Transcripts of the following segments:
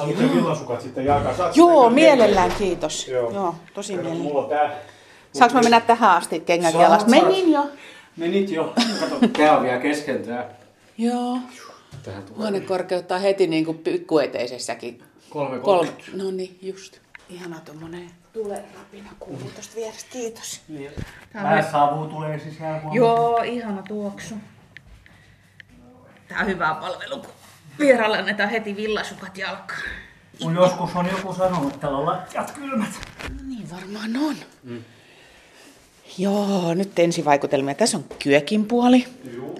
Haluatko villasukat sitten jakaa? Saat Joo, sitten mielellään kiitos. Joo. Joo, tosi mielellään. Mulla on tää. Saanko mä mennä tähän asti kengät jalasta? saat. Menin jo. Menit jo. Kato, tää on vielä kesken tää. Joo. Tähän tulee Huonekorkeutta heti niin kuin pikkueteisessäkin. kolme Kolme. No niin, just. Ihana tommonen tulerapina kuuluu tosta vierestä. Kiitos. Tää savu tulee sisään. Joo, ihana tuoksu. Tää on hyvä palvelu, kun vieraalle annetaan heti villasukat jalkaan. Mun joskus on joku sanonut, että täällä on lattiat kylmät. No niin varmaan on. Mm. Joo, nyt ensivaikutelmia. Tässä on kyökin puoli. Joo.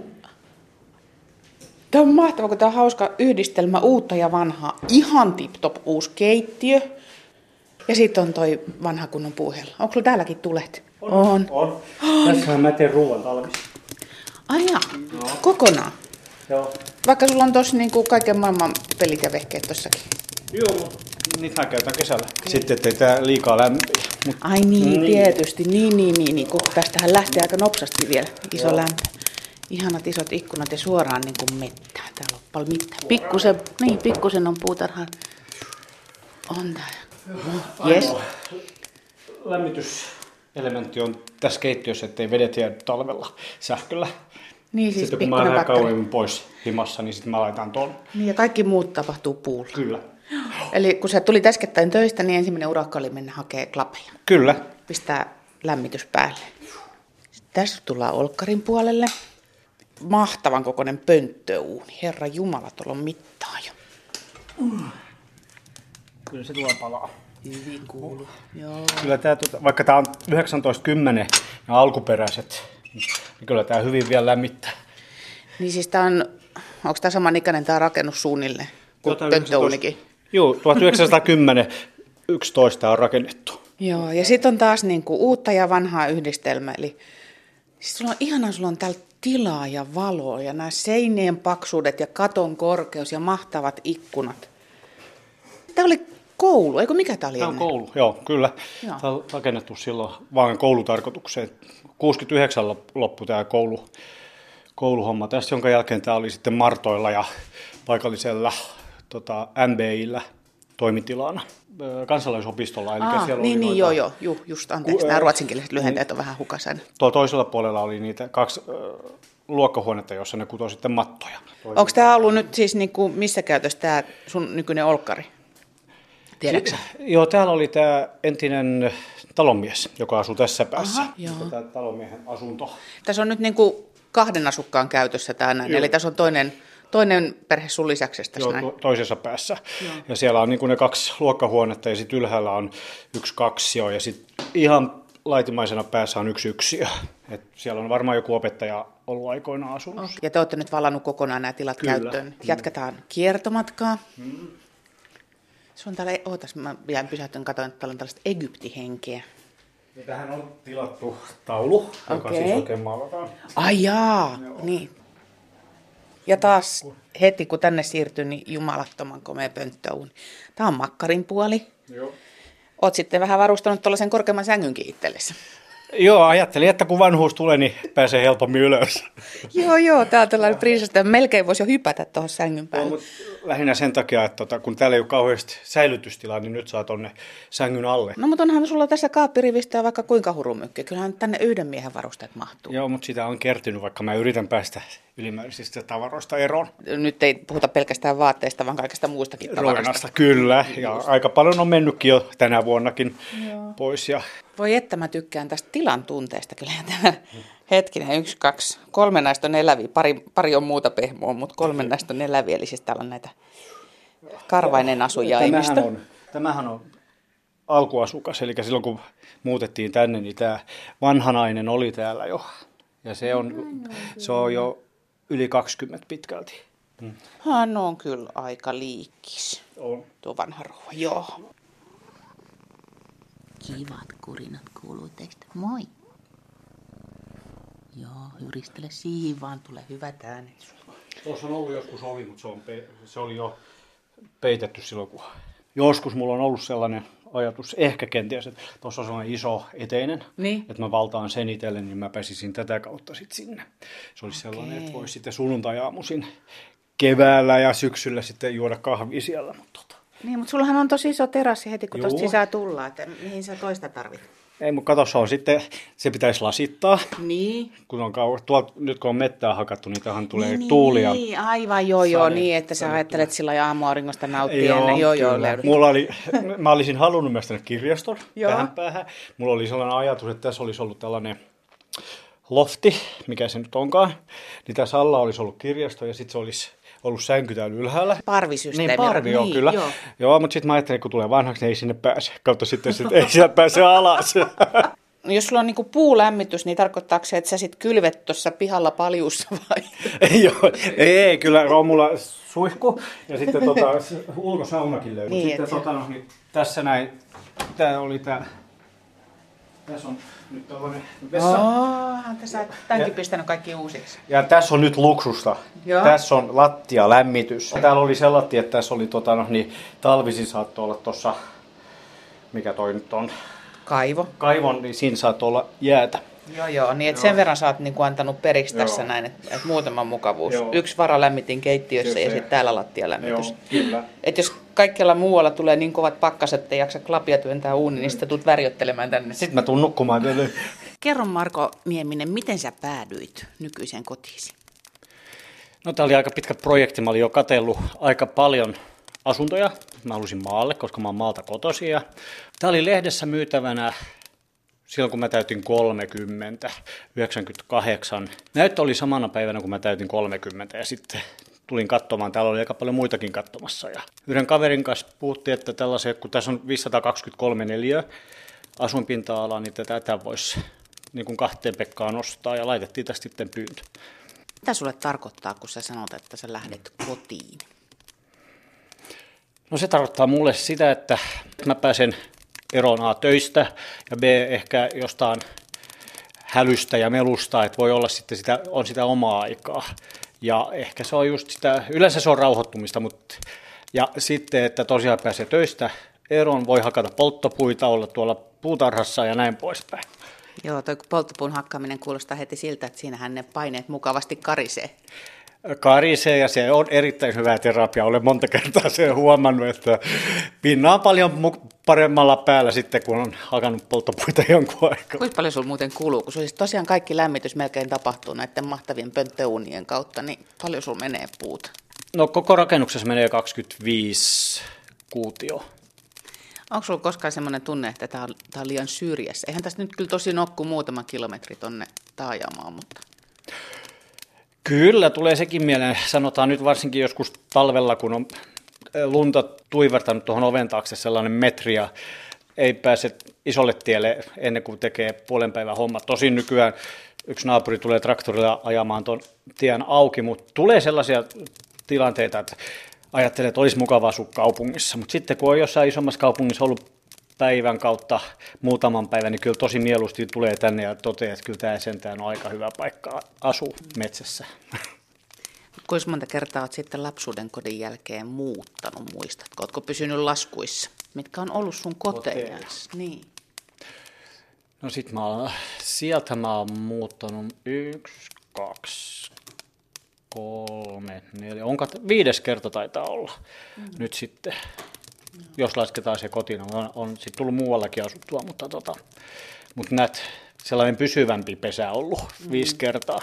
Tämä on mahtava, kun tämä on hauska yhdistelmä uutta ja vanhaa. Ihan tip-top uusi keittiö. Ja sitten on toi vanha kunnon puuhella. Onko sulla täälläkin tulet? On. On. Tässähän mä teen ruoan talvis. Ai jaa, kokonaan. Joo. Vaikka sulla on tossa niinku kaiken maailman pelit ja vehkeet tossakin. Joo, mutta niitä mä käytän kesällä. Sitten ettei tää liikaa lämpiä. Mut Ai niin, Niin. niin. tietysti. Niin, niin, niin, niin. Kun tästähän lähtee aika nopsasti vielä iso Joo. lämpö. Ihanat isot ikkunat ja suoraan niin kuin mettään. Täällä on paljon mitään. Pikkusen, niin, pikkusen on puutarhan. On tää. Yes. Lämmityselementti on tässä keittiössä, ettei vedet jää talvella sähköllä. Niin siis sitten kun mä lähden kauemmin pois himassa, niin sitten mä laitan ton. Niin ja kaikki muut tapahtuu puulla. Kyllä. Eli kun sä tuli äskettäin töistä, niin ensimmäinen urakka oli mennä hakee klapeja. Kyllä. Pistää lämmitys päälle. Sitten tässä tullaan olkkarin puolelle. Mahtavan kokoinen pönttöuuni. Herra Jumala, tuolla on mittaa jo. Kyllä se tulee palaa. Hyvin kuuluu. Joo. Kyllä tää, tuota, vaikka tämä on 1910 ja alkuperäiset, kyllä tämä hyvin vielä lämmittää. Niin siis tää on, onko tämä samanikäinen tämä rakennus suunnilleen kuin? 19 Joo, 1910 11 on rakennettu. Joo, ja sitten on taas niinku uutta ja vanhaa yhdistelmä. Eli siis sulla on ihanaa, sulla on täällä tilaa ja valoa ja nämä seinien paksuudet ja katon korkeus ja mahtavat ikkunat. Koulu, eikö mikä tämä oli Tämä on ennen? koulu, joo, kyllä. Joo. Tämä on rakennettu silloin vaan koulutarkoitukseen. 69 loppui tämä koulu, kouluhomma tässä, jonka jälkeen tämä oli sitten Martoilla ja paikallisella tota, MBIllä toimitilana kansalaisopistolla. Eli Aa, siellä niin, oli niin, noita- joo, joo, just anteeksi. Ku- Nämä ruotsinkieliset lyhenteet on vähän hukassa. aina. Tuolla toisella puolella oli niitä kaksi ö, luokkahuonetta, jossa ne kutoi sitten mattoja. Onko tämä ollut nyt siis niinku, missä käytössä tämä sun nykyinen olkkari? Tiedätkö? sä? Joo, täällä oli tämä entinen talonmies, joka asuu tässä päässä. Aha, joo. Tämä talonmiehen asunto. Tässä on nyt niinku kahden asukkaan käytössä tämä näin. Joo. Eli tässä on toinen, toinen perhe sun lisäksi tässä Joo, näin. to- toisessa päässä. Ja siellä on niin ne kaksi luokkahuonetta ja sitten ylhäällä on yksi kaksio ja sitten ihan laitimaisena päässä on yksi yksiö. Et siellä on varmaan joku opettaja ollut aikoinaan asunut. Ja te olette nyt vallannut kokonaan nämä tilat Kyllä. käyttöön. Jatketaan kiertomatkaa. Se on täällä, ootas, mä vielä pysähtyn, katsoin, että täällä on tällaista Egyptihenkeä. Ja tähän on tilattu taulu, joka Okei. siis oikein maalataan. Ai jaa, niin. Ja taas heti kun tänne siirtyy, niin jumalattoman komea pönttöuuni. Tämä on makkarin puoli. Joo. Oot sitten vähän varustanut tuollaisen korkeamman sängynkin itsellesi. Joo, ajattelin, että kun vanhuus tulee, niin pääsee helpommin ylös. joo, joo, tää on tällainen prinsessa. Melkein voisi jo hypätä tuohon sängyn No, päälle. Lähinnä sen takia, että tota, kun täällä ei ole kauheasti säilytystilaa, niin nyt saa tonne sängyn alle. No mutta onhan sulla tässä kaappirivistöä vaikka kuinka hurumykki. Kyllähän tänne yhden miehen varusteet mahtuu. Joo, mutta sitä on kertynyt, vaikka mä yritän päästä ylimääräisistä tavaroista eroon. Nyt ei puhuta pelkästään vaatteista, vaan kaikesta muustakin tavarasta. Roinasta, kyllä. Ja aika paljon on mennytkin jo tänä vuonnakin pois. Ja Voi että mä tykkään tästä tilan tunteesta. Kyllähän tämä hetkinen, yksi, kaksi, kolme näistä on eläviä. Pari, pari on muuta pehmoa, mutta kolme näistä on eläviä. Eli siis täällä on näitä karvainen asujaimista. tämähän on, tämähän on alkuasukas, eli silloin kun muutettiin tänne, niin tämä vanha nainen oli täällä jo. Ja se on, se on jo yli 20 pitkälti. Hän on kyllä aika liikkis. On. Tuo vanha rouva, joo. Kivat kurinat kuuluu teistä. Moi. Joo, yristele siihen vaan, tulee hyvät äänet. Tuossa on ollut joskus ovi, mutta se, on pe- se oli jo peitetty silloin, kun joskus mulla on ollut sellainen ajatus, ehkä kenties, että tuossa on sellainen iso eteinen, Niin. että mä valtaan sen itselle, niin mä pääsisin tätä kautta sitten sinne. Se olisi sellainen, että voisi sitten sunnuntai-aamuisin keväällä ja syksyllä sitten juoda kahvia siellä, mutta tota, Niin, mutta sullahan on tosi iso terassi heti, kun tuosta sisään tullaan, että mihin sä toista tarvit. Ei, mutta kato, se on sitten, se pitäisi lasittaa. Niin. Kun on kau... Tuolta, nyt kun on mettää hakattu, niin tähän tulee niin, tuulia. Niin, aivan joo joo, Sade- niin, että sä sade- ajattelet sillä lailla aamuauringosta nauttia ennen. Joo joo, löydät. Mulla oli, mä olisin halunnut myös tänne kirjaston Joo. tähän päähän. Mulla oli sellainen ajatus, että tässä olisi ollut tällainen lofti, mikä se nyt onkaan. Niin tässä alla olisi ollut kirjasto ja sitten se olisi ollut sänky täällä ylhäällä. Parvisysteemi. Niin, parvi on niin, kyllä. Joo. Joo, mutta sitten mä ajattelin, kun tulee vanhaksi, niin ei sinne pääse. Kautta sitten, sit ei sieltä pääse alas. No, jos sulla on niinku puulämmitys, niin tarkoittaako se, että sä sit kylvet tuossa pihalla paljussa vai? ei, joo, ei, ei, kyllä on mulla suihku ja sitten tota, ulkosaunakin löytyy. Niin, sitten et- tota, no, niin, tässä näin, tää oli tää, tässä on nyt tällainen vessa. Oohan tässä tämänkin pistänyt kaikki uusiksi. Ja tässä on nyt luksusta. Joo. Tässä on lattia lämmitys. Täällä oli sellainen, että tässä oli tota, no, niin, talvisin saattoi olla tuossa, mikä toi nyt on, Kaivo. kaivon, niin siinä saattoi olla jäätä. Joo, joo, niin että sen verran sä oot niinku antanut periksi Joo. tässä näin, että, että muutama mukavuus. Joo. Yksi varalämmitin keittiössä Kyllä ja sitten täällä lattialämmitys. Joo, kyllä. Et jos kaikkialla muualla tulee niin kovat pakkaset, että ei jaksa klapia työntää uuni, niin sitten tulet värjöttelemään tänne. Sitten mä tuun nukkumaan. Kerro Marko Nieminen, miten sä päädyit nykyiseen kotiisi? No tämä oli aika pitkä projekti. Mä olin jo katsellut aika paljon asuntoja. Mä halusin maalle, koska mä oon maalta kotoisin. Ja Tämä oli lehdessä myytävänä silloin, kun mä täytin 30, 98. Näyttö oli samana päivänä, kun mä täytin 30 ja sitten tulin katsomaan. Täällä oli aika paljon muitakin katsomassa. Ja yhden kaverin kanssa puhuttiin, että tällaisen, kun tässä on 523 neliö asunpinta-alaa, niin tätä voisi niin kuin kahteen Pekkaan nostaa ja laitettiin tästä sitten pyyntö. Mitä sulle tarkoittaa, kun sä sanot, että sä lähdet kotiin? No se tarkoittaa mulle sitä, että mä pääsen eroon A töistä ja B ehkä jostain hälystä ja melusta, että voi olla sitten sitä, on sitä omaa aikaa. Ja ehkä se on just sitä, yleensä se on rauhoittumista, mutta ja sitten, että tosiaan pääsee töistä eroon, voi hakata polttopuita, olla tuolla puutarhassa ja näin poispäin. Joo, toi polttopuun hakkaaminen kuulostaa heti siltä, että siinähän ne paineet mukavasti karisee. Karisee ja se on erittäin hyvää terapiaa. Olen monta kertaa sen huomannut, että pinna on paljon paremmalla päällä sitten, kun on hakannut polttopuita jonkun aikaa. Kuinka paljon sulla muuten kuluu? Kun siis tosiaan kaikki lämmitys melkein tapahtuu näiden mahtavien pönttöunien kautta, niin paljon sulla menee puuta? No koko rakennuksessa menee 25 kuutio. Onko sulla koskaan semmoinen tunne, että tämä on, on liian syrjässä? Eihän tästä nyt kyllä tosi nokku muutama kilometri tonne taajamaan, mutta... Kyllä, tulee sekin mieleen. Sanotaan nyt varsinkin joskus talvella, kun on lunta tuivertanut tuohon oven taakse sellainen metri ja ei pääse isolle tielle ennen kuin tekee puolen päivän hommat. Tosin nykyään yksi naapuri tulee traktorilla ajamaan tuon tien auki, mutta tulee sellaisia tilanteita, että ajattelee, että olisi mukava asua kaupungissa. Mutta sitten kun on jossain isommassa kaupungissa ollut päivän kautta muutaman päivän, niin kyllä tosi mieluusti tulee tänne ja toteaa, että kyllä tämä sentään on aika hyvä paikka asua metsässä. Kuinka monta kertaa olet sitten lapsuuden kodin jälkeen muuttanut, muistatko? Oletko pysynyt laskuissa? Mitkä on ollut sun koteja? Niin. No sit mä oon, sieltä mä oon muuttanut yksi, kaksi, kolme, neljä, onko viides kerta taitaa olla mm. nyt sitten, jos lasketaan se kotina. On, on sitten tullut muuallakin asuttua, mutta tota, mutta näet, sellainen pysyvämpi pesä ollut mm. viisi kertaa.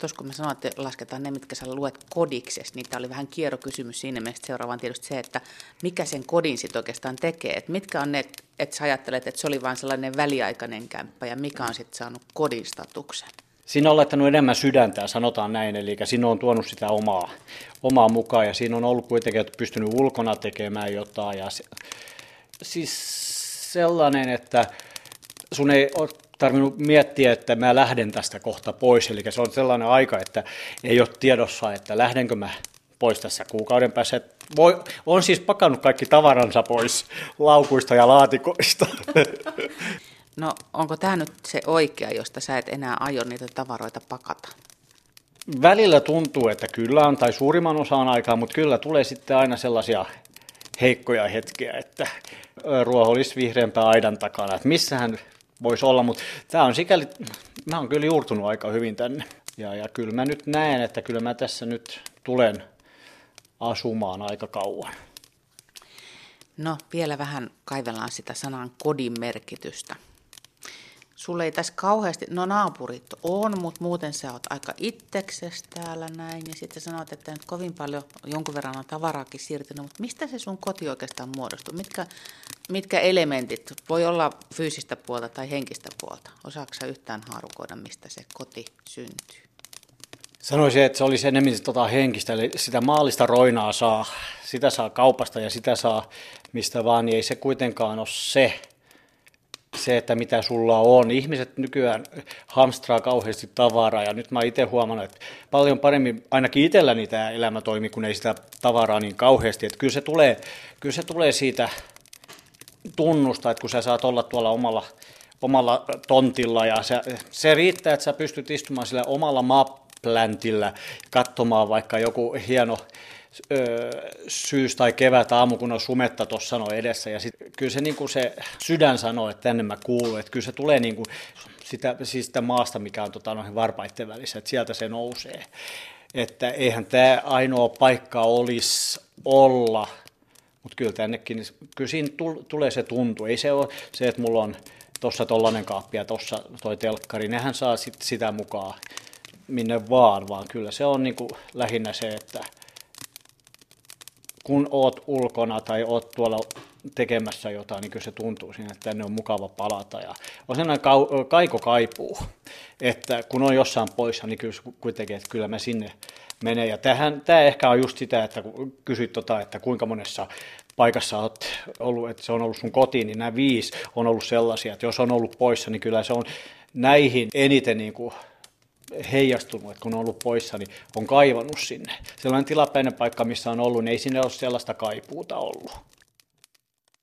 Tuossa kun mä sanoin, että lasketaan ne, mitkä sä luet kodikses, niin tämä oli vähän kierrokysymys siinä mielessä. Seuraavaan tietysti se, että mikä sen kodin sitten oikeastaan tekee. Että mitkä on ne, että sä ajattelet, että se oli vain sellainen väliaikainen kämppä ja mikä on sitten saanut kodin statuksen. Siinä on laittanut enemmän sydäntä, sanotaan näin, eli siinä on tuonut sitä omaa, omaa mukaan, ja siinä on ollut kuitenkin, että pystynyt ulkona tekemään jotain, ja se, siis sellainen, että sun ei ole tarvinnut miettiä, että mä lähden tästä kohta pois, eli se on sellainen aika, että ei ole tiedossa, että lähdenkö mä pois tässä kuukauden päässä. Voi, on siis pakannut kaikki tavaransa pois laukuista ja laatikoista. No onko tämä nyt se oikea, josta sä et enää aio niitä tavaroita pakata? Välillä tuntuu, että kyllä on, tai suurimman osan aikaa, mutta kyllä tulee sitten aina sellaisia heikkoja hetkiä, että ruoho olisi vihreämpää aidan takana, että missähän voisi olla, mutta tämä on sikäli, mä oon kyllä juurtunut aika hyvin tänne. Ja, ja kyllä mä nyt näen, että kyllä mä tässä nyt tulen asumaan aika kauan. No, vielä vähän kaivellaan sitä sanan kodin merkitystä. Sulle ei tässä kauheasti, no naapurit on, mutta muuten sä oot aika itsekses täällä näin. Ja sitten sanoit, että nyt kovin paljon jonkun verran on tavaraakin siirtynyt, mutta mistä se sun koti oikeastaan muodostuu? Mitkä, mitkä elementit, voi olla fyysistä puolta tai henkistä puolta? Osaatko sä yhtään haarukoida, mistä se koti syntyy? Sanoisin, että se olisi enemmän tota henkistä, eli sitä maallista roinaa saa, sitä saa kaupasta ja sitä saa mistä vaan, niin ei se kuitenkaan ole se, se, että mitä sulla on. Ihmiset nykyään hamstraa kauheasti tavaraa ja nyt mä itse huomannut, että paljon paremmin ainakin itselläni tämä elämä toimi, kun ei sitä tavaraa niin kauheasti. Että kyllä se tulee, kyllä se tulee siitä tunnusta, että kun sä saat olla tuolla omalla, omalla tontilla ja se, se riittää, että sä pystyt istumaan sillä omalla maapläntillä katsomaan vaikka joku hieno syys- tai kevät aamu, kun on sumetta tuossa edessä. Ja sit, kyllä se, niin kuin se sydän sanoo, että tänne mä kuulun. Että kyllä se tulee niin kuin sitä, siis sitä maasta, mikä on tota, noihin varpaiden välissä, että sieltä se nousee. Että eihän tämä ainoa paikka olisi olla, mutta kyllä tännekin, niin kyllä siinä tulee se tuntu. Ei se ole se, että mulla on tuossa tollainen kaappi ja tuossa toi telkkari, nehän saa sit sitä mukaan minne vaan, vaan kyllä se on niin kuin lähinnä se, että kun oot ulkona tai oot tuolla tekemässä jotain, niin kyllä se tuntuu siinä, että tänne on mukava palata. Ja on sellainen kaiko kaipuu, että kun on jossain poissa, niin kyllä kuitenkin, että kyllä mä sinne menee. Ja tähän, tämä ehkä on just sitä, että kun kysyt tota, että kuinka monessa paikassa olet ollut, että se on ollut sun kotiin, niin nämä viisi on ollut sellaisia, että jos on ollut poissa, niin kyllä se on näihin eniten niin kuin heijastunut, että kun on ollut poissa, niin on kaivannut sinne. Sellainen tilapäinen paikka, missä on ollut, niin ei sinne ole sellaista kaipuuta ollut.